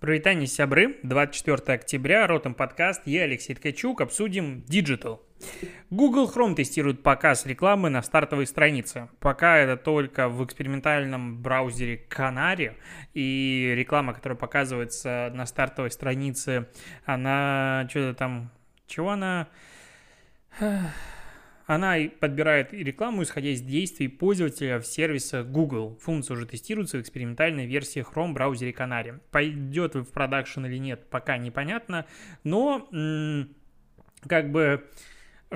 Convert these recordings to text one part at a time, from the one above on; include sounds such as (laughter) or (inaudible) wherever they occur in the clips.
Привитание, сябры. 24 октября, Ротом подкаст. Я Алексей Ткачук. Обсудим Digital. Google Chrome тестирует показ рекламы на стартовой странице. Пока это только в экспериментальном браузере Canary. И реклама, которая показывается на стартовой странице, она что-то там... Чего она... Она подбирает рекламу, исходя из действий пользователя в сервисах Google. Функция уже тестируется в экспериментальной версии Chrome браузере Canary. Пойдет в продакшн или нет, пока непонятно, но как бы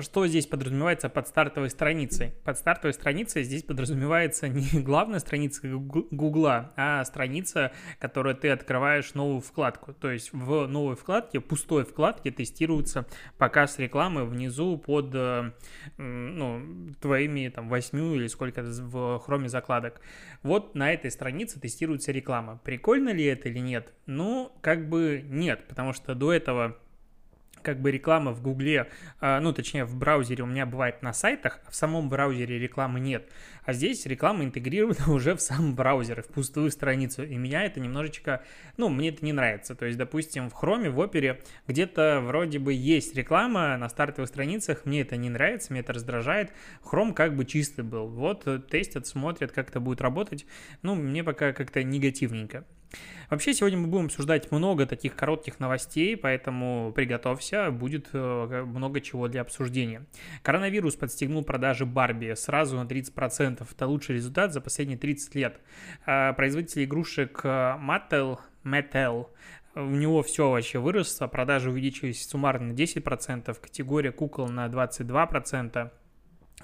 что здесь подразумевается под стартовой страницей? Под стартовой страницей здесь подразумевается не (laughs) главная страница Гугла, а страница, которую ты открываешь новую вкладку. То есть в новой вкладке, пустой вкладке тестируется показ рекламы внизу под э, ну, твоими там восьмью или сколько в хроме закладок. Вот на этой странице тестируется реклама. Прикольно ли это или нет? Ну, как бы нет, потому что до этого как бы реклама в Гугле, а, ну, точнее, в браузере у меня бывает на сайтах, а в самом браузере рекламы нет. А здесь реклама интегрирована (laughs) уже в сам браузер, в пустую страницу. И меня это немножечко, ну, мне это не нравится. То есть, допустим, в Chrome, в Opera где-то вроде бы есть реклама на стартовых страницах, мне это не нравится, мне это раздражает. Chrome как бы чистый был. Вот э, тестят, смотрят, как это будет работать. Ну, мне пока как-то негативненько. Вообще, сегодня мы будем обсуждать много таких коротких новостей, поэтому приготовься, будет э, много чего для обсуждения. Коронавирус подстегнул продажи Барби сразу на 30%. Это лучший результат за последние 30 лет. А, производитель игрушек э, Mattel, Mattel у него все вообще выросло, продажи увеличились суммарно на 10%, категория кукол на 22%,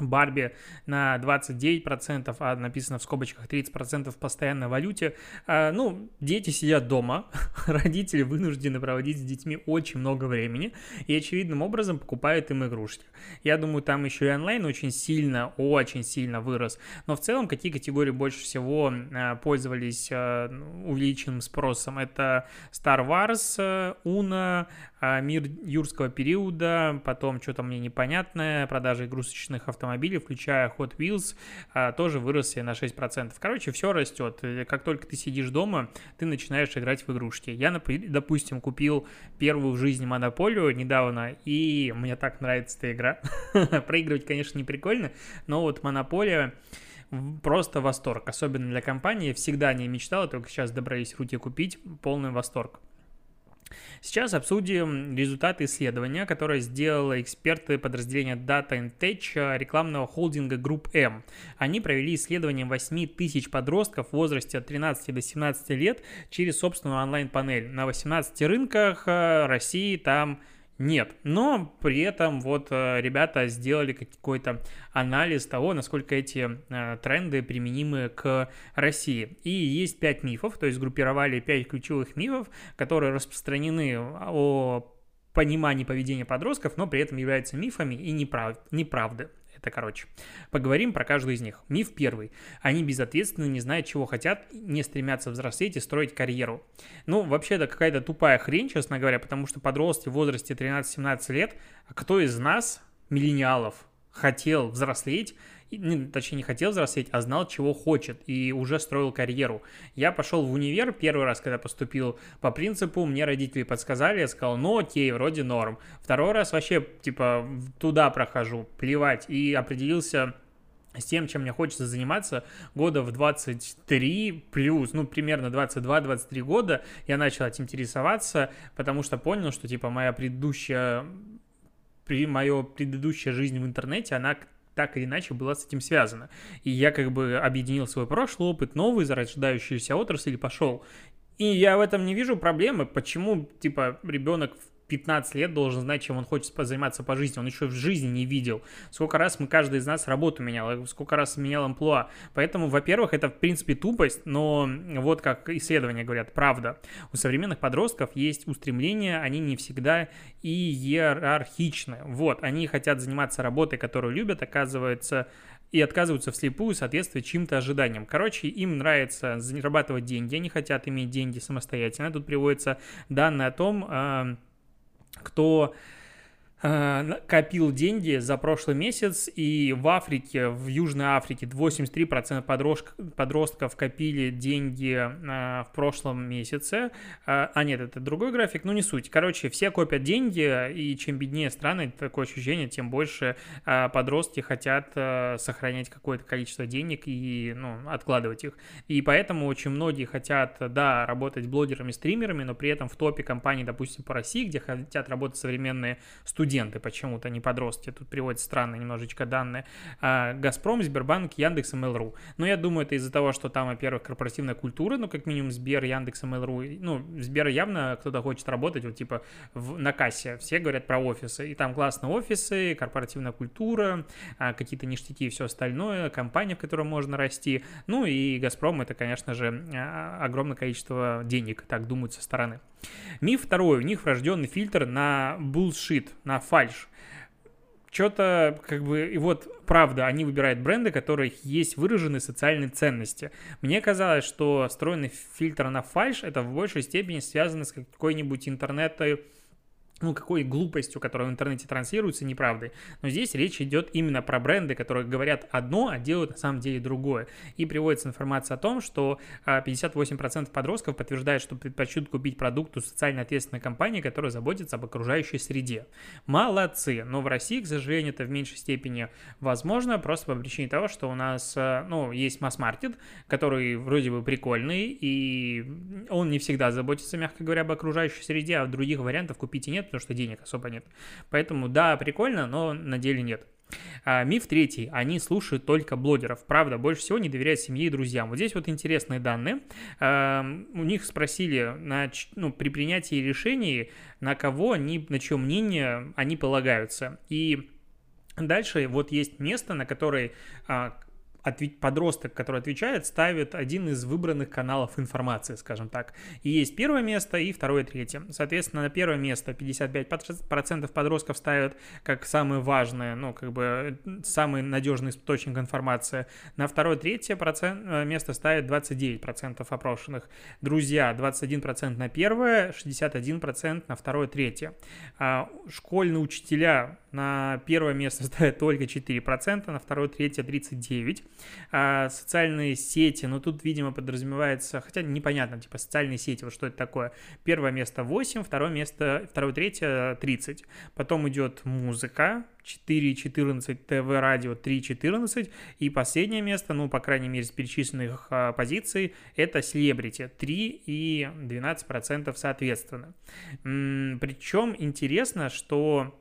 Барби на 29%, а написано в скобочках 30% в постоянной валюте. А, ну, дети сидят дома, (laughs) родители вынуждены проводить с детьми очень много времени и очевидным образом покупают им игрушки. Я думаю, там еще и онлайн очень сильно, очень сильно вырос. Но в целом, какие категории больше всего а, пользовались а, увеличенным спросом? Это Star Wars, Uno, а, Мир юрского периода, потом что-то мне непонятное, продажи игрушечных автомобилей автомобилей, включая Hot Wheels, а, тоже выросли на 6%. Короче, все растет. Как только ты сидишь дома, ты начинаешь играть в игрушки. Я, допустим, купил первую в жизни монополию недавно, и мне так нравится эта игра. (laughs) Проигрывать, конечно, не прикольно, но вот монополия просто восторг, особенно для компании. Всегда не мечтал, только сейчас добрались руки купить, полный восторг. Сейчас обсудим результаты исследования, которое сделали эксперты подразделения Data Tech рекламного холдинга Group M. Они провели исследование 8 тысяч подростков в возрасте от 13 до 17 лет через собственную онлайн-панель. На 18 рынках э, России там нет. Но при этом вот э, ребята сделали какой-то анализ того, насколько эти э, тренды применимы к России. И есть пять мифов, то есть группировали пять ключевых мифов, которые распространены о понимании поведения подростков, но при этом являются мифами и неправ... неправды. Это, короче, поговорим про каждый из них. Миф первый. Они безответственны, не знают, чего хотят, не стремятся взрослеть и строить карьеру. Ну, вообще, это какая-то тупая хрень, честно говоря, потому что подростки в возрасте 13-17 лет, а кто из нас, миллениалов, хотел взрослеть точнее, не хотел взрослеть, а знал, чего хочет, и уже строил карьеру. Я пошел в универ первый раз, когда поступил по принципу, мне родители подсказали, я сказал, ну окей, вроде норм. Второй раз вообще, типа, туда прохожу, плевать, и определился с тем, чем мне хочется заниматься года в 23 плюс, ну, примерно 22-23 года я начал этим интересоваться, потому что понял, что, типа, моя предыдущая, при, моя предыдущая жизнь в интернете, она так или иначе была с этим связана. И я как бы объединил свой прошлый опыт, новый, зарождающийся отрасль и пошел. И я в этом не вижу проблемы, почему, типа, ребенок в 15 лет должен знать, чем он хочет заниматься по жизни. Он еще в жизни не видел. Сколько раз мы, каждый из нас работу менял, сколько раз менял амплуа. Поэтому, во-первых, это, в принципе, тупость, но вот как исследования говорят, правда. У современных подростков есть устремления, они не всегда иерархичны. Вот, они хотят заниматься работой, которую любят, оказывается, и отказываются вслепую соответствовать чьим-то ожиданиям. Короче, им нравится зарабатывать деньги, они хотят иметь деньги самостоятельно. Тут приводится данные о том, кто копил деньги за прошлый месяц, и в Африке, в Южной Африке 83% подростков, подростков копили деньги э, в прошлом месяце. Э, а нет, это другой график, ну не суть. Короче, все копят деньги, и чем беднее страны, такое ощущение, тем больше подростки хотят сохранять какое-то количество денег и ну, откладывать их. И поэтому очень многие хотят, да, работать блогерами, стримерами, но при этом в топе компаний, допустим, по России, где хотят работать современные студенты, студенты почему-то, не подростки. Тут приводят странные немножечко данные. А, Газпром, Сбербанк, Яндекс Mail.ru. Но я думаю, это из-за того, что там, во-первых, корпоративная культура, ну, как минимум, Сбер, Яндекс Mail.ru. Ну, Сбер явно кто-то хочет работать, вот, типа, в, на кассе. Все говорят про офисы. И там классные офисы, корпоративная культура, а, какие-то ништяки и все остальное, компания, в которой можно расти. Ну, и Газпром — это, конечно же, а, огромное количество денег, так думают со стороны. Миф второй. У них врожденный фильтр на bullshit, на фальш. Что-то, как бы, и вот, правда, они выбирают бренды, которых есть выраженные социальные ценности. Мне казалось, что встроенный фильтр на фальш это в большей степени связано с какой-нибудь интернетой ну, какой глупостью, которая в интернете транслируется, неправдой. Но здесь речь идет именно про бренды, которые говорят одно, а делают на самом деле другое. И приводится информация о том, что 58% а, подростков подтверждают, что предпочтут купить продукт у социально ответственной компании, которая заботится об окружающей среде. Молодцы, но в России, к сожалению, это в меньшей степени возможно, просто по причине того, что у нас, а, ну, есть масс-маркет, который вроде бы прикольный, и он не всегда заботится, мягко говоря, об окружающей среде, а других вариантов купить и нет, потому что денег особо нет. Поэтому да, прикольно, но на деле нет. А, миф третий. Они слушают только блогеров. Правда, больше всего не доверяют семье и друзьям. Вот здесь вот интересные данные. А, у них спросили на, ну, при принятии решений, на кого они, на чье мнение они полагаются. И Дальше вот есть место, на которое а, подросток, который отвечает, ставит один из выбранных каналов информации, скажем так. И есть первое место и второе, третье. Соответственно, на первое место 55% подростков ставят как самое важное, ну, как бы самый надежный источник информации. На второе, третье процент, э, место ставят 29% опрошенных. Друзья 21% на первое, 61% на второе, третье. А школьные учителя на первое место (laughs) ставят только 4%, на второе, третье 39%. А социальные сети, ну тут, видимо, подразумевается, хотя непонятно, типа социальные сети, вот что это такое. Первое место 8, второе место, второе, третье 30. Потом идет музыка, 4.14, ТВ-радио 3.14, и последнее место, ну, по крайней мере, из перечисленных а, позиций, это селебрити 3 и 12% соответственно. М-м, причем интересно, что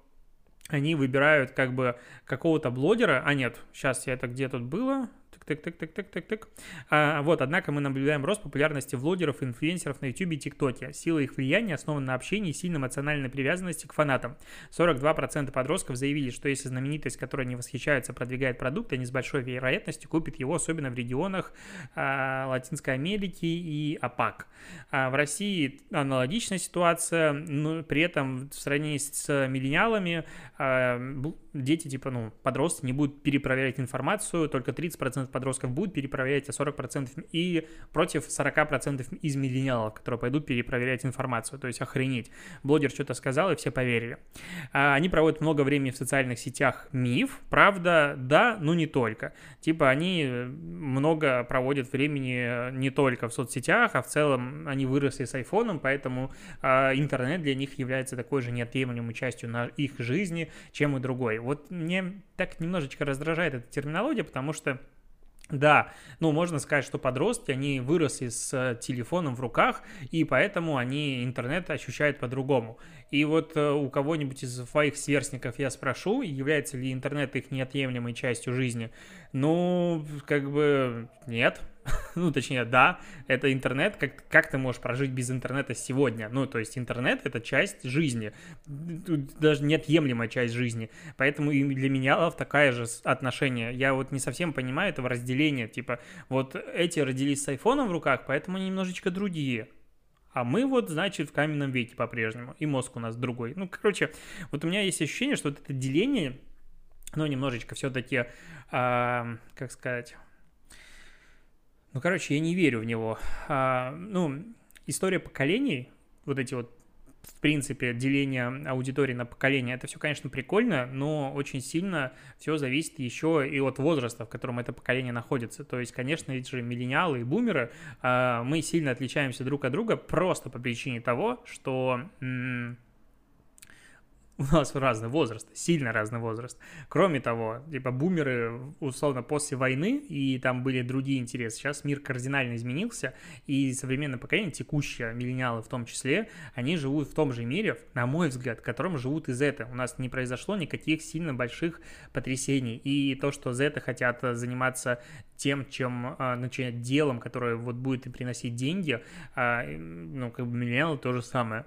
они выбирают как бы какого-то блогера, а нет, сейчас я это где тут было, так. А, вот, однако мы наблюдаем рост популярности влогеров и инфлюенсеров на YouTube и ТикТоке. Сила их влияния основана на общении и сильной эмоциональной привязанности к фанатам. 42% подростков заявили, что если знаменитость, которой они восхищаются, продвигает продукт, они с большой вероятностью купят его, особенно в регионах а, Латинской Америки и АПАК. А в России аналогичная ситуация, но при этом в сравнении с миллениалами а, дети, типа, ну, подростки не будут перепроверять информацию, только 30% подростков будут перепроверять, а 40% и против 40% из миллениалов, которые пойдут перепроверять информацию, то есть охренеть. Блогер что-то сказал, и все поверили. А, они проводят много времени в социальных сетях. Миф, правда, да, но не только. Типа они много проводят времени не только в соцсетях, а в целом они выросли с айфоном, поэтому а, интернет для них является такой же неотъемлемой частью на их жизни, чем и другой. Вот мне так немножечко раздражает эта терминология, потому что да, ну можно сказать, что подростки, они выросли с телефоном в руках, и поэтому они интернет ощущают по-другому. И вот э, у кого-нибудь из своих сверстников я спрошу, является ли интернет их неотъемлемой частью жизни. Ну, как бы нет. (laughs) ну, точнее, да, это интернет. Как, как ты можешь прожить без интернета сегодня? Ну, то есть интернет — это часть жизни. Даже неотъемлемая часть жизни. Поэтому и для меня такая же отношение. Я вот не совсем понимаю этого разделения. Типа, вот эти родились с айфоном в руках, поэтому они немножечко другие. А мы вот, значит, в каменном веке по-прежнему. И мозг у нас другой. Ну, короче, вот у меня есть ощущение, что вот это деление, ну, немножечко все-таки, э, как сказать... Ну, короче, я не верю в него. А, ну, история поколений, вот эти вот в принципе, деление аудитории на поколение, это все, конечно, прикольно, но очень сильно все зависит еще и от возраста, в котором это поколение находится. То есть, конечно, эти же миллениалы и бумеры, а, мы сильно отличаемся друг от друга просто по причине того, что у нас разный возраст, сильно разный возраст. Кроме того, типа бумеры, условно, после войны, и там были другие интересы. Сейчас мир кардинально изменился, и современное поколение, текущее, миллениалы в том числе, они живут в том же мире, на мой взгляд, в котором живут и зеты. У нас не произошло никаких сильно больших потрясений. И то, что зеты хотят заниматься тем, чем а, начинать делом, которое вот будет и приносить деньги, а, ну, как бы миллениалы то же самое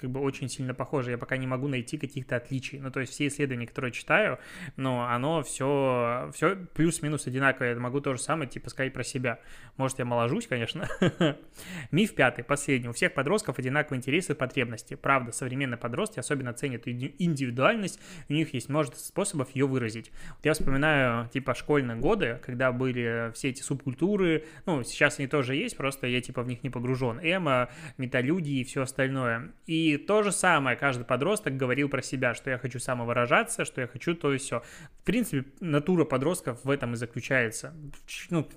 как бы очень сильно похоже. Я пока не могу найти каких-то отличий. Ну, то есть все исследования, которые читаю, но оно все, все плюс-минус одинаковое. Я могу то же самое, типа, сказать про себя. Может, я моложусь, конечно. (laughs) Миф пятый, последний. У всех подростков одинаковые интересы и потребности. Правда, современные подростки особенно ценят индивидуальность, у них есть множество способов ее выразить. Вот я вспоминаю, типа, школьные годы, когда были все эти субкультуры, ну, сейчас они тоже есть, просто я, типа, в них не погружен. Эмо, металюди и все остальное. И и то же самое каждый подросток говорил про себя, что я хочу самовыражаться, что я хочу то и все. В принципе, натура подростков в этом и заключается. Ну,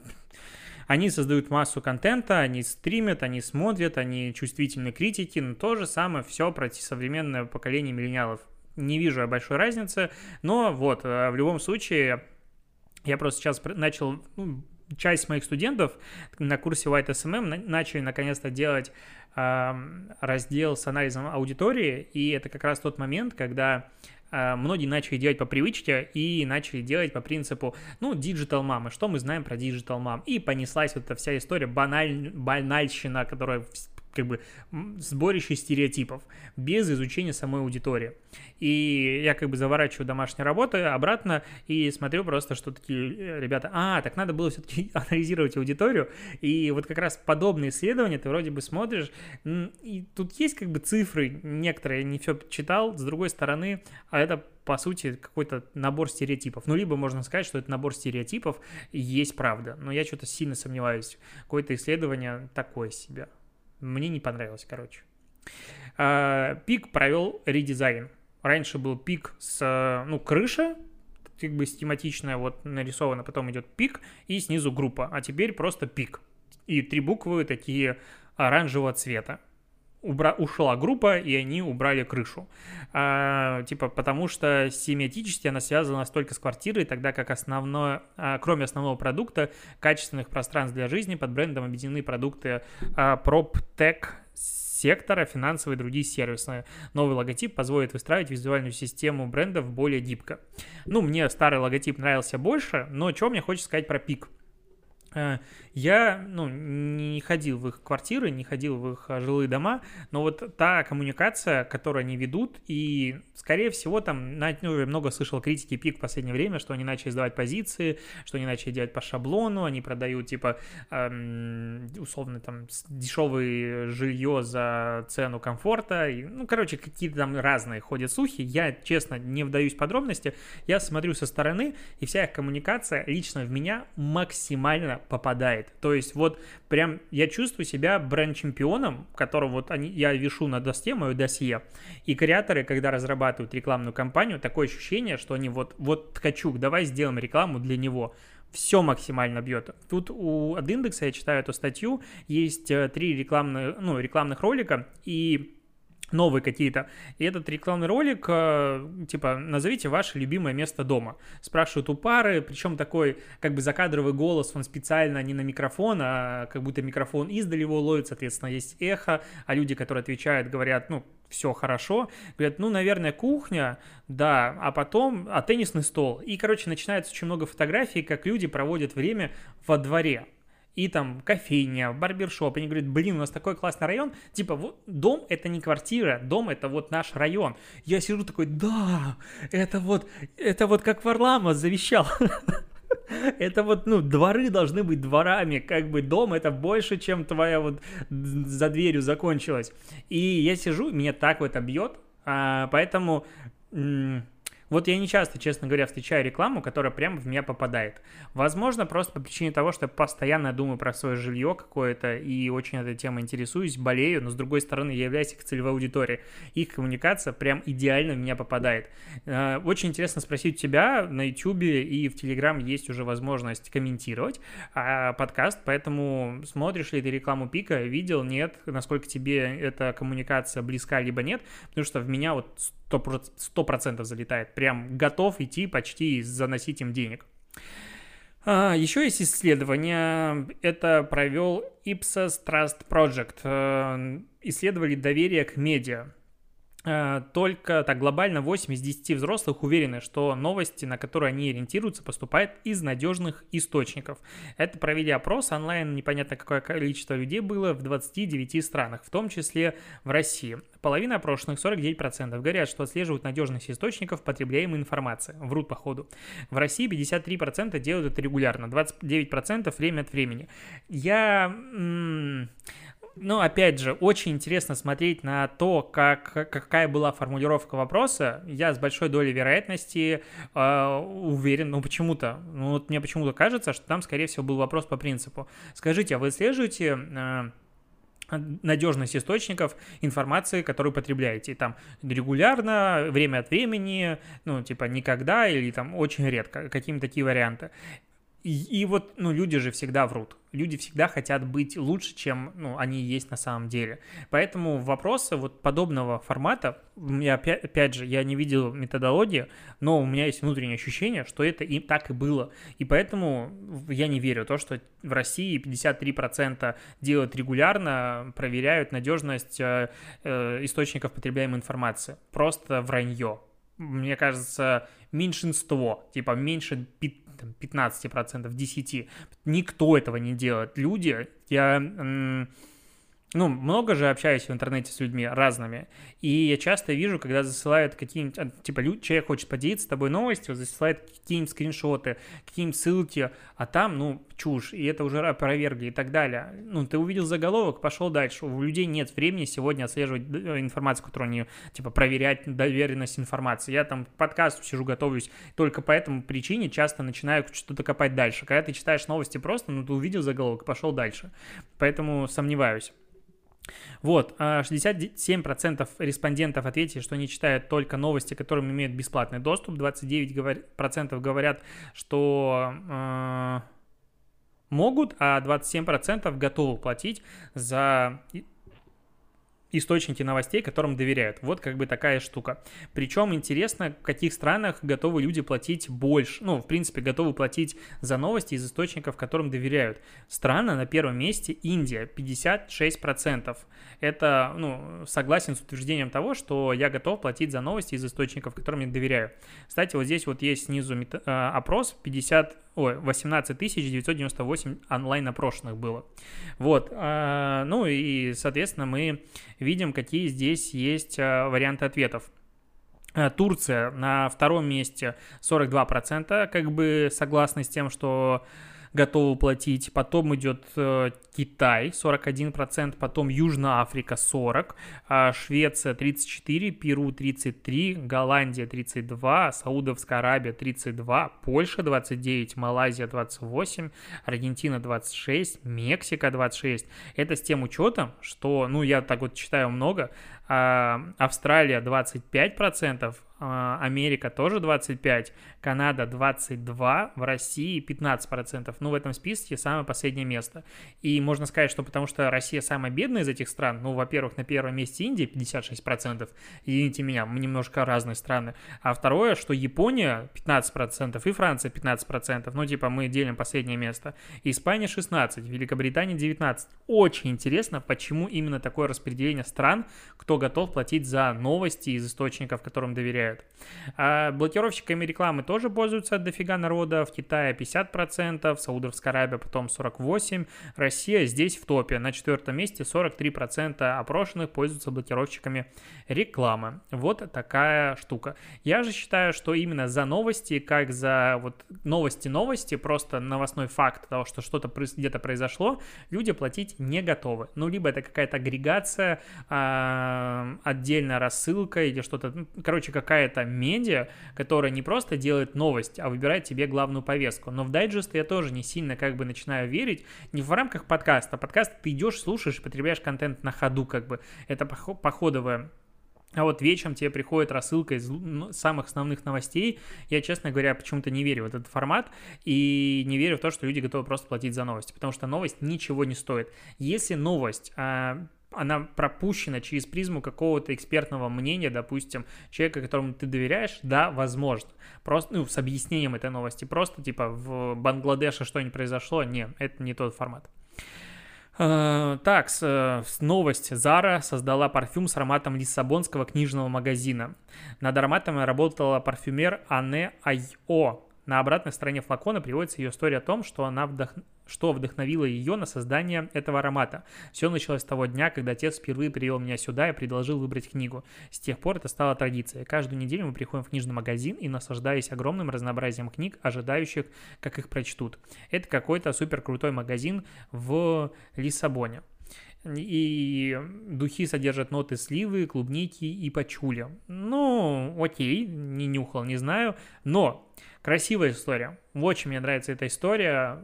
они создают массу контента, они стримят, они смотрят, они чувствительны критики, но то же самое все про современное поколение миллениалов. Не вижу я большой разницы, но вот, э, в любом случае, я просто сейчас начал, ну, часть моих студентов на курсе White SMM начали наконец-то делать раздел с анализом аудитории, и это как раз тот момент, когда а, многие начали делать по привычке и начали делать по принципу, ну, digital мамы, что мы знаем про digital мам. И понеслась вот эта вся история, баналь, банальщина, которая как бы сборище стереотипов без изучения самой аудитории. И я как бы заворачиваю домашние работы обратно и смотрю просто, что такие э, ребята, а, так надо было все-таки (laughs) анализировать аудиторию. И вот как раз подобные исследования ты вроде бы смотришь, и тут есть как бы цифры некоторые, не все читал, с другой стороны, а это по сути, какой-то набор стереотипов. Ну, либо можно сказать, что это набор стереотипов и есть правда. Но я что-то сильно сомневаюсь. Какое-то исследование такое себе. Мне не понравилось, короче. А, пик провел редизайн. Раньше был пик с, ну, крыша, как бы схематичная, вот нарисована, потом идет пик, и снизу группа, а теперь просто пик. И три буквы такие оранжевого цвета. Убра... ушла группа, и они убрали крышу. А, типа, потому что семиотически она связана только с квартирой, тогда как основное, а, кроме основного продукта, качественных пространств для жизни под брендом объединены продукты а, PropTech сектора, финансовые и другие сервисные. Новый логотип позволит выстраивать визуальную систему брендов более гибко. Ну, мне старый логотип нравился больше, но что мне хочется сказать про пик? Э, я ну, не ходил в их квартиры, не ходил в их а, жилые дома, но вот та коммуникация, которую они ведут, и, скорее всего, там, ну, я много слышал критики ПИК в последнее время, что они начали сдавать позиции, что они начали делать по шаблону, они продают, типа, эм, условно, там, дешевое жилье за цену комфорта, и, ну, короче, какие-то там разные ходят слухи, я, честно, не вдаюсь в подробности, я смотрю со стороны, и вся их коммуникация лично в меня максимально попадает. То есть вот прям я чувствую себя бренд-чемпионом, которого вот они, я вешу на доске, мое досье, и креаторы, когда разрабатывают рекламную кампанию, такое ощущение, что они вот, вот Ткачук, давай сделаем рекламу для него все максимально бьет. Тут у от индекса я читаю эту статью, есть э, три рекламных, ну, рекламных ролика, и новые какие-то. И этот рекламный ролик, э, типа, назовите ваше любимое место дома. Спрашивают у пары, причем такой, как бы закадровый голос, он специально не на микрофон, а как будто микрофон издали его ловит, соответственно, есть эхо, а люди, которые отвечают, говорят, ну, все хорошо. Говорят, ну, наверное, кухня, да, а потом, а теннисный стол. И, короче, начинается очень много фотографий, как люди проводят время во дворе и там кофейня, барбершоп. Они говорят, блин, у нас такой классный район. Типа, вот, дом это не квартира, дом это вот наш район. Я сижу такой, да, это вот, это вот как Варламов завещал. (laughs) Это вот, ну, дворы должны быть дворами, как бы дом это больше, чем твоя вот за дверью закончилась. И я сижу, меня так вот это бьет, а, поэтому Вот я не часто, честно говоря, встречаю рекламу, которая прямо в меня попадает. Возможно, просто по причине того, что я постоянно думаю про свое жилье какое-то и очень этой темой интересуюсь, болею, но с другой стороны, я являюсь их целевой аудиторией. Их коммуникация прям идеально в меня попадает. Э, очень интересно спросить у тебя, на YouTube и в Telegram есть уже возможность комментировать а, подкаст, поэтому смотришь ли ты рекламу Пика, видел, нет, насколько тебе эта коммуникация близка, либо нет, потому что в меня вот 100%, залетает, прям готов идти почти и заносить им денег. А, еще есть исследование, это провел Ipsos Trust Project, э, исследовали доверие к медиа. Э, только так глобально 8 из 10 взрослых уверены, что новости, на которые они ориентируются, поступают из надежных источников. Это провели опрос онлайн, непонятно какое количество людей было в 29 странах, в том числе в России. Половина опрошенных, 49%, говорят, что отслеживают надежность источников потребляемой информации. Врут по ходу. В России 53% делают это регулярно, 29% время от времени. Я... М- ну, опять же, очень интересно смотреть на то, как, какая была формулировка вопроса. Я с большой долей вероятности э, уверен, ну, почему-то, ну, вот мне почему-то кажется, что там, скорее всего, был вопрос по принципу. Скажите, а вы отслеживаете... Э, надежность источников информации, которую потребляете. Там регулярно, время от времени, ну, типа никогда или там очень редко, какие-то такие варианты. И, и вот, ну, люди же всегда врут. Люди всегда хотят быть лучше, чем, ну, они есть на самом деле. Поэтому вопросы вот подобного формата, я, опять, опять же, я не видел методологии, но у меня есть внутреннее ощущение, что это и так и было. И поэтому я не верю в то, что в России 53% делают регулярно, проверяют надежность э, э, источников потребляемой информации. Просто вранье. Мне кажется, меньшинство, типа меньше там, 15%, 10%. Никто этого не делает. Люди, я ну, много же общаюсь в интернете с людьми разными, и я часто вижу, когда засылают какие-нибудь, а, типа, человек хочет поделиться с тобой новостью, засылает какие-нибудь скриншоты, какие-нибудь ссылки, а там, ну, чушь, и это уже опровергли и так далее. Ну, ты увидел заголовок, пошел дальше. У людей нет времени сегодня отслеживать э, информацию, которую они, типа, проверять доверенность информации. Я там к подкасту сижу, готовлюсь, только по этому причине часто начинаю что-то копать дальше. Когда ты читаешь новости просто, ну, ты увидел заголовок, пошел дальше. Поэтому сомневаюсь. Вот, 67% а респондентов ответили, что они читают только новости, которым имеют бесплатный доступ, 29% говорят, что э, могут, а 27% готовы платить за источники новостей, которым доверяют. Вот как бы такая штука. Причем интересно, в каких странах готовы люди платить больше. Ну, в принципе, готовы платить за новости из источников, которым доверяют. Страна на первом месте Индия, 56%. Это, ну, согласен с утверждением того, что я готов платить за новости из источников, которым я доверяю. Кстати, вот здесь вот есть снизу э, опрос, 50 ой, 18 998 онлайн опрошенных было. Вот, а, ну и, соответственно, мы видим, какие здесь есть а, варианты ответов. А, Турция на втором месте 42%, как бы согласны с тем, что готовы платить. Потом идет э, Китай 41%, потом Южная Африка 40%, э, Швеция 34%, Перу 33%, Голландия 32%, Саудовская Аравия 32%, Польша 29%, Малайзия 28%, Аргентина 26%, Мексика 26%. Это с тем учетом, что, ну, я так вот читаю много, э, Австралия 25%, а, Америка тоже 25%, Канада 22%, в России 15%. Ну, в этом списке самое последнее место. И можно сказать, что потому что Россия самая бедная из этих стран, ну, во-первых, на первом месте Индия 56%, извините меня, мы немножко разные страны. А второе, что Япония 15% и Франция 15%, ну, типа мы делим последнее место. Испания 16%, Великобритания 19%. Очень интересно, почему именно такое распределение стран, кто готов платить за новости из источников, которым доверяют. А блокировщиками рекламы тоже пользуются дофига народа. В Китае 50%, в Саудовской Аравии потом 48%. Россия здесь в топе. На четвертом месте 43% опрошенных пользуются блокировщиками рекламы. Вот такая штука. Я же считаю, что именно за новости, как за вот новости-новости, просто новостной факт того, что что-то где-то произошло, люди платить не готовы. Ну, либо это какая-то агрегация, а, отдельная рассылка или что-то, ну, короче, какая какая-то медиа, которая не просто делает новость, а выбирает тебе главную повестку. Но в дайджесты я тоже не сильно как бы начинаю верить, не в рамках подкаста. Подкаст ты идешь, слушаешь, потребляешь контент на ходу, как бы. Это походовая а вот вечером тебе приходит рассылка из ну, самых основных новостей. Я, честно говоря, почему-то не верю в этот формат и не верю в то, что люди готовы просто платить за новости, потому что новость ничего не стоит. Если новость а, она пропущена через призму какого-то экспертного мнения, допустим, человека, которому ты доверяешь, да, возможно. Просто, ну, с объяснением этой новости. Просто, типа, в Бангладеше что-нибудь произошло, не, это не тот формат. Э, так, э, новость. Зара создала парфюм с ароматом лиссабонского книжного магазина. Над ароматом работала парфюмер Анне Айо. На обратной стороне флакона приводится ее история о том, что она вдох что вдохновило ее на создание этого аромата. Все началось с того дня, когда отец впервые привел меня сюда и предложил выбрать книгу. С тех пор это стало традицией. Каждую неделю мы приходим в книжный магазин и наслаждаясь огромным разнообразием книг, ожидающих, как их прочтут. Это какой-то супер крутой магазин в Лиссабоне. И духи содержат ноты сливы, клубники и пачули. Ну, окей, не нюхал, не знаю. Но красивая история. Очень мне нравится эта история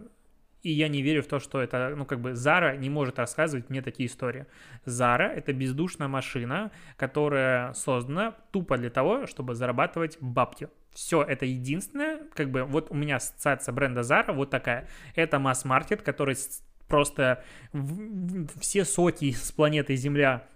и я не верю в то, что это, ну, как бы, Зара не может рассказывать мне такие истории. Зара — это бездушная машина, которая создана тупо для того, чтобы зарабатывать бабки. Все, это единственное, как бы, вот у меня ассоциация бренда Zara вот такая. Это масс-маркет, который просто все соки с планеты Земля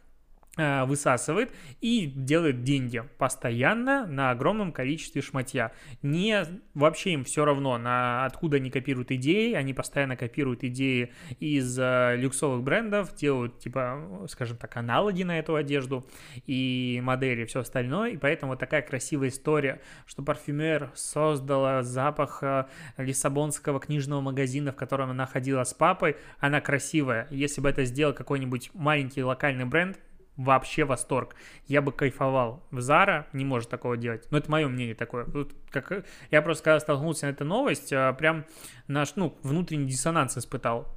высасывает и делает деньги постоянно на огромном количестве шматья. Не вообще им все равно, на откуда они копируют идеи, они постоянно копируют идеи из э, люксовых брендов, делают, типа, скажем так, аналоги на эту одежду и модели, все остальное, и поэтому вот такая красивая история, что парфюмер создала запах э, лиссабонского книжного магазина, в котором она ходила с папой, она красивая. Если бы это сделал какой-нибудь маленький локальный бренд, вообще восторг. Я бы кайфовал. В Зара не может такого делать. Но это мое мнение такое. Тут как, я просто когда столкнулся на эту новость, а, прям наш, ну, внутренний диссонанс испытал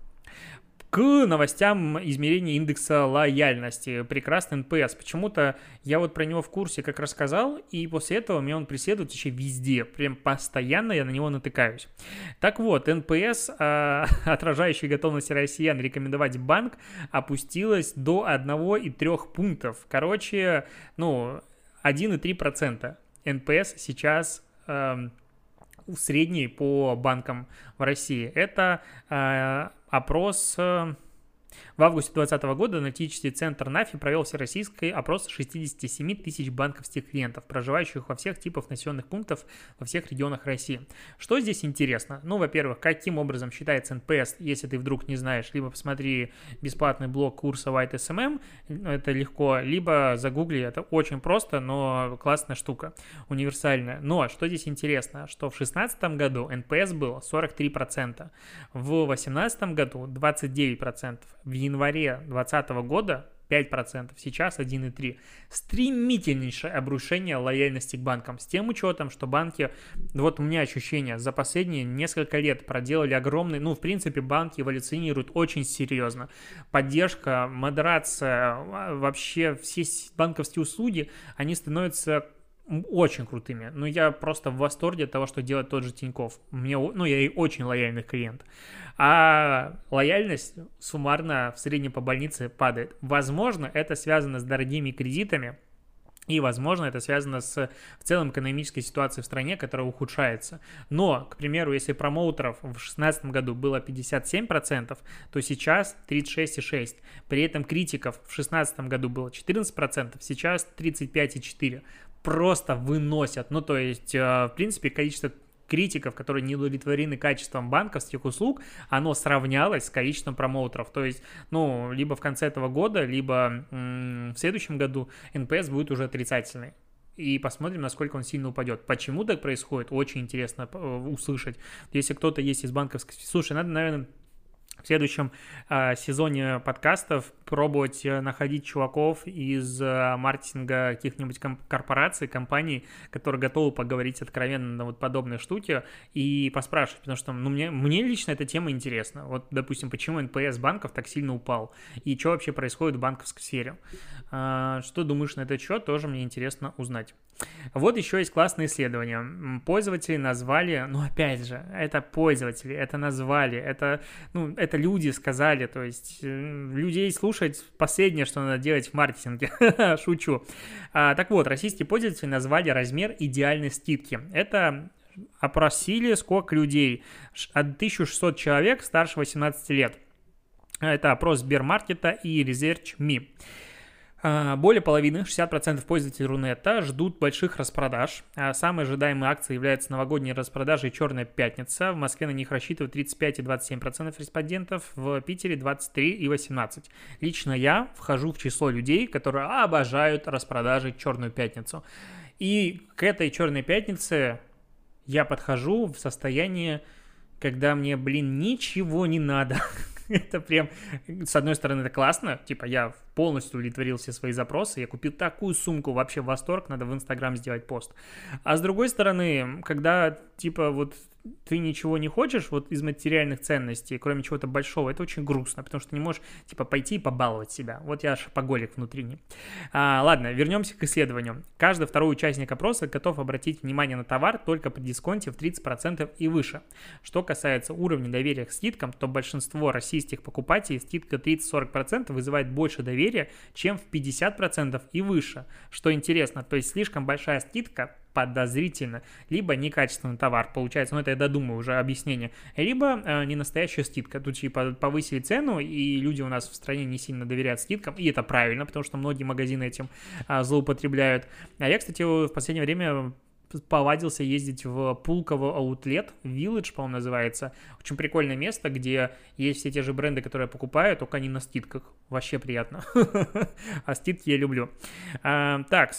к новостям измерения индекса лояльности. Прекрасный NPS. Почему-то я вот про него в курсе как рассказал, и после этого меня он преследует еще везде. Прям постоянно я на него натыкаюсь. Так вот, NPS, э, (laughs) отражающий готовность россиян рекомендовать банк, опустилась до 1,3 пунктов. Короче, ну, 1,3%. NPS сейчас... Э, средний по банкам в России. Это э, опрос э, в августе 2020 года аналитический центр НАФИ провел всероссийский опрос 67 тысяч банковских клиентов, проживающих во всех типах населенных пунктов во всех регионах России. Что здесь интересно? Ну, во-первых, каким образом считается NPS, если ты вдруг не знаешь, либо посмотри бесплатный блог курса White SMM, это легко, либо загугли, это очень просто, но классная штука, универсальная. Но что здесь интересно, что в 2016 году NPS был 43%, в 2018 году 29%, в январе 2020 года 5%, сейчас 1,3%. Стремительнейшее обрушение лояльности к банкам. С тем учетом, что банки, вот у меня ощущение, за последние несколько лет проделали огромный, ну, в принципе, банки эволюционируют очень серьезно. Поддержка, модерация, вообще все банковские услуги, они становятся очень крутыми. Ну, я просто в восторге от того, что делает тот же Тиньков. Мне, ну, я и очень лояльный клиент. А лояльность суммарно в среднем по больнице падает. Возможно, это связано с дорогими кредитами, и, возможно, это связано с в целом экономической ситуацией в стране, которая ухудшается. Но, к примеру, если промоутеров в 2016 году было 57%, то сейчас 36,6%. При этом критиков в 2016 году было 14%, сейчас 35,4% просто выносят. Ну, то есть, э, в принципе, количество критиков, которые не удовлетворены качеством банковских услуг, оно сравнялось с количеством промоутеров. То есть, ну, либо в конце этого года, либо в следующем году NPS будет уже отрицательный и посмотрим, насколько он сильно упадет. Почему так происходит, очень интересно э, услышать. Если кто-то есть из банковских... Слушай, надо, наверное, в следующем э, сезоне подкастов пробовать э, находить чуваков из э, маркетинга каких-нибудь корпораций, компаний, которые готовы поговорить откровенно на вот подобные штуки и поспрашивать, потому что, ну, мне, мне лично эта тема интересна. Вот, допустим, почему NPS банков так сильно упал и что вообще происходит в банковской сфере. А, что думаешь на этот счет, тоже мне интересно узнать. Вот еще есть классное исследование. Пользователи назвали, ну опять же, это пользователи, это назвали, это, ну, это люди сказали, то есть э, людей слушать последнее, что надо делать в маркетинге. (laughs) Шучу. А, так вот, российские пользователи назвали размер идеальной скидки. Это опросили сколько людей? 1600 человек старше 18 лет. Это опрос Сбермаркета и Research.me. А, более половины, 60% пользователей Рунета ждут больших распродаж. А самой ожидаемой акцией является новогодняя распродажа и Черная пятница. В Москве на них рассчитывают 35 и 27% респондентов, в Питере 23 и 18. Лично я вхожу в число людей, которые обожают распродажи Черную пятницу. И к этой Черной пятнице я подхожу в состоянии, когда мне, блин, ничего не надо. (laughs) (laughs) это прям, с одной стороны, это классно, типа я полностью удовлетворил все свои запросы, я купил такую сумку, вообще восторг, надо в Инстаграм сделать пост. А с другой стороны, когда, типа, вот ты ничего не хочешь вот из материальных ценностей, кроме чего-то большого, это очень грустно, потому что не можешь, типа, пойти и побаловать себя. Вот я шопоголик внутренний. А, ладно, вернемся к исследованию. Каждый второй участник опроса готов обратить внимание на товар только при дисконте в 30% и выше. Что касается уровня доверия к скидкам, то большинство российских покупателей скидка 30-40% вызывает больше доверия, чем в 50% и выше. Что интересно, то есть слишком большая скидка подозрительно, либо некачественный товар, получается, ну это я додумаю уже объяснение, либо э, не настоящая скидка, тут типа повысили цену, и люди у нас в стране не сильно доверяют скидкам, и это правильно, потому что многие магазины этим э, злоупотребляют. А я, кстати, в последнее время повадился ездить в Пулково Аутлет, Village, по-моему, называется. Очень прикольное место, где есть все те же бренды, которые я покупаю, только они на скидках. Вообще приятно. (laughs) А скидки я люблю. А, так,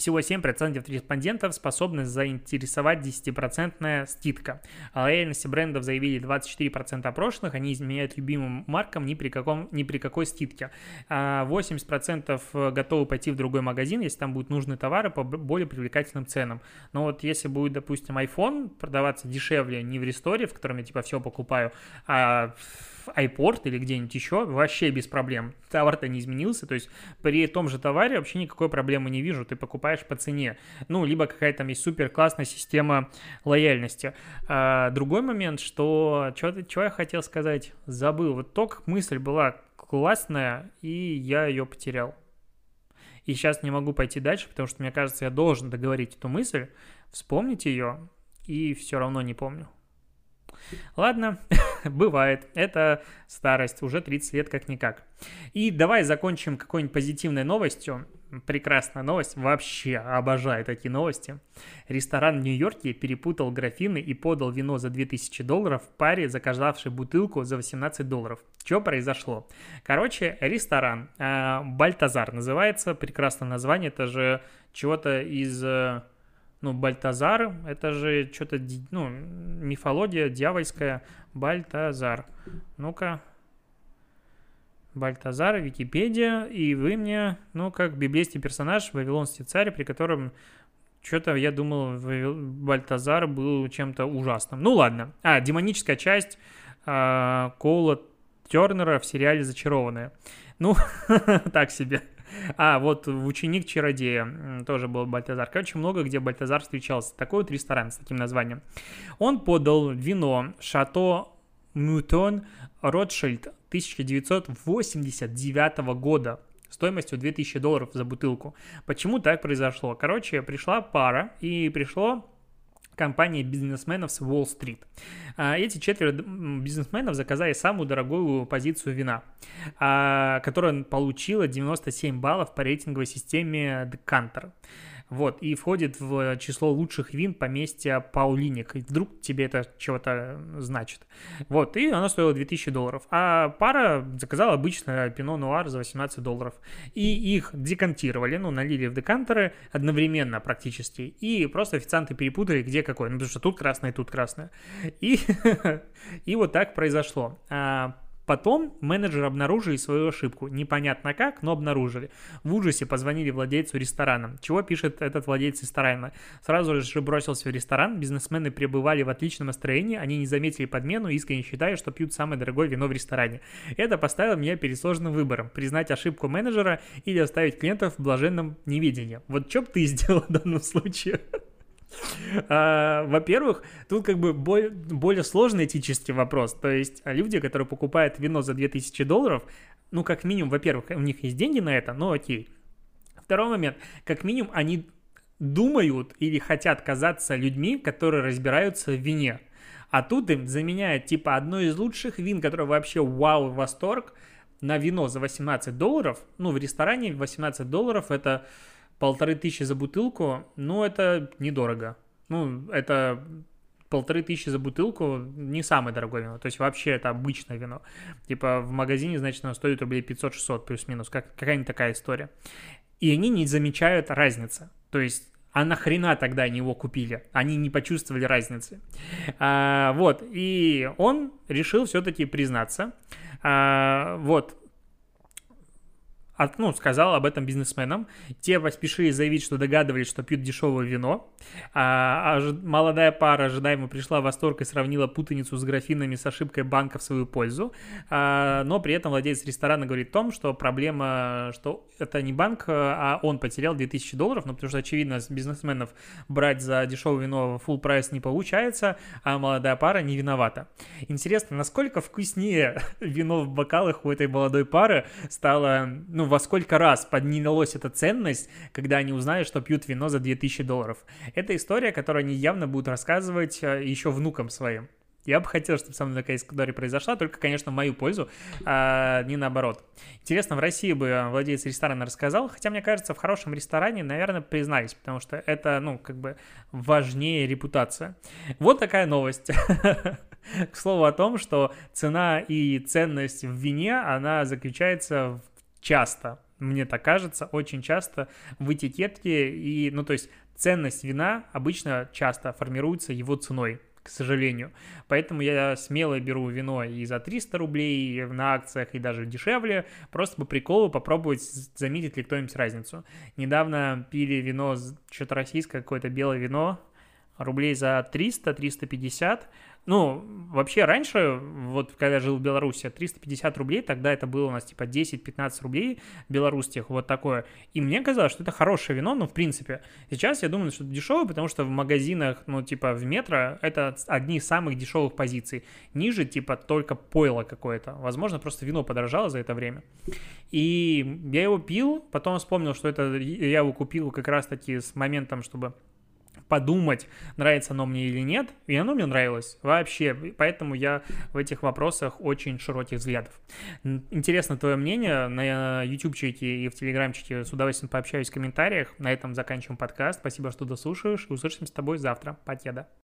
всего 7% респондентов способны заинтересовать 10% скидка. О лояльности брендов заявили 24% опрошенных, они изменяют любимым маркам ни при, каком, ни при какой скидке. 80% а готовы пойти в другой магазин, если там будут нужны товары по более привлекательным ценам. Но вот если будет, допустим, iPhone продаваться дешевле не в ресторе, в котором я типа все покупаю, а в iPort или где-нибудь еще, вообще без проблем. Товар-то не изменился, то есть при том же товаре вообще никакой проблемы не вижу, ты покупаешь по цене. Ну, либо какая-то там есть супер классная система лояльности. А, другой момент, что, что я хотел сказать, забыл. Вот только мысль была классная, и я ее потерял. И сейчас не могу пойти дальше, потому что мне кажется, я должен договорить эту мысль, вспомнить ее, и все равно не помню. Ладно, (laughs) бывает. Это старость, уже 30 лет как-никак. И давай закончим какой-нибудь позитивной новостью. Прекрасная новость, вообще обожаю такие новости. Ресторан в Нью-Йорке перепутал графины и подал вино за 2000 долларов паре, заказавшей бутылку за 18 долларов. Что произошло? Короче, ресторан э, Бальтазар называется, прекрасное название, это же чего-то из... Ну, Бальтазар, это же что-то, ну, мифология дьявольская, Бальтазар. Ну-ка, Бальтазар, Википедия, и вы мне, ну, как библейский персонаж, вавилонский царь, при котором что-то я думал, Бальтазар был чем-то ужасным. Ну ладно. А, демоническая часть э, Коула Тернера в сериале «Зачарованная». Ну, (laughs) так себе. А, вот ученик чародея тоже был Бальтазар. Короче, много где Бальтазар встречался. Такой вот ресторан с таким названием. Он подал вино Шато Мютон Ротшильд 1989 года стоимостью 2000 долларов за бутылку. Почему так произошло? Короче, пришла пара и пришло компания бизнесменов с Уолл-стрит. А, эти четверо бизнесменов заказали самую дорогую позицию вина, а, которая получила 97 баллов по рейтинговой системе Decanter. Вот, и входит в число лучших вин поместья Паулиник. И вдруг тебе это чего-то значит. Вот, и она стоила 2000 долларов. А пара заказала обычное пино нуар за 18 долларов. И их декантировали, ну, налили в декантеры одновременно практически. И просто официанты перепутали, где какой. Ну, потому что тут красное, тут красное. И, (laughs) и вот так произошло. Потом менеджеры обнаружили свою ошибку. Непонятно как, но обнаружили. В ужасе позвонили владельцу ресторана. Чего пишет этот владелец ресторана? Сразу же бросился в ресторан. Бизнесмены пребывали в отличном настроении. Они не заметили подмену, искренне считая, что пьют самое дорогое вино в ресторане. Это поставило меня перед сложным выбором. Признать ошибку менеджера или оставить клиентов в блаженном неведении. Вот что бы ты (laughs) сделал в данном случае? А, во-первых, тут как бы более, более сложный этический вопрос. То есть а, люди, которые покупают вино за 2000 долларов, ну, как минимум, во-первых, у них есть деньги на это, но окей. Второй момент, как минимум, они думают или хотят казаться людьми, которые разбираются в вине. А тут им заменяют типа одно из лучших вин, которое вообще вау, восторг, на вино за 18 долларов. Ну, в ресторане 18 долларов это полторы тысячи за бутылку, ну, это недорого. Ну, это полторы тысячи за бутылку не самое дорогое вино, то есть вообще это обычное вино. Типа в магазине, значит, оно стоит рублей 500-600 плюс-минус, как, какая-нибудь такая история. И они не замечают разницы. То есть а нахрена тогда они его купили? Они не почувствовали разницы. А, вот, и он решил все-таки признаться. А, вот, от, ну, сказал об этом бизнесменам. Те поспешили заявить, что догадывались, что пьют дешевое вино. А, а молодая пара ожидаемо пришла в восторг и сравнила путаницу с графинами с ошибкой банка в свою пользу. А, но при этом владелец ресторана говорит о том, что проблема, что это не банк, а он потерял 2000 долларов, ну, потому что, очевидно, с бизнесменов брать за дешевое вино full прайс не получается, а молодая пара не виновата. Интересно, насколько вкуснее (laughs) вино в бокалах у этой молодой пары стало, ну, во сколько раз поднялась эта ценность, когда они узнали, что пьют вино за 2000 долларов. Это история, которую они явно будут рассказывать э, еще внукам своим. Я бы хотел, чтобы со мной такая история произошла, только, конечно, в мою пользу, а не наоборот. Интересно, в России бы владелец ресторана рассказал, хотя, мне кажется, в хорошем ресторане, наверное, признались, потому что это, ну, как бы важнее репутация. Вот такая новость. (laughs) К слову о том, что цена и ценность в вине, она заключается в часто, мне так кажется, очень часто в этикетке и, ну, то есть ценность вина обычно часто формируется его ценой, к сожалению. Поэтому я смело беру вино и за 300 рублей на акциях, и даже дешевле, просто по приколу попробовать заметить ли кто-нибудь разницу. Недавно пили вино, что-то российское, какое-то белое вино, рублей за 300-350, ну, вообще раньше, вот когда я жил в Беларуси, 350 рублей, тогда это было у нас типа 10-15 рублей белорусских, вот такое. И мне казалось, что это хорошее вино, ну, в принципе. Сейчас я думаю, что это дешевое, потому что в магазинах, ну, типа в метро, это одни из самых дешевых позиций. Ниже, типа, только пойло какое-то. Возможно, просто вино подорожало за это время. И я его пил, потом вспомнил, что это я его купил как раз-таки с моментом, чтобы подумать, нравится оно мне или нет, и оно мне нравилось вообще, поэтому я в этих вопросах очень широких взглядов. Интересно твое мнение. На YouTube-чике и в Telegram-чике, с удовольствием пообщаюсь в комментариях, на этом заканчиваем подкаст, спасибо, что дослушаешь, услышимся с тобой завтра, покеда.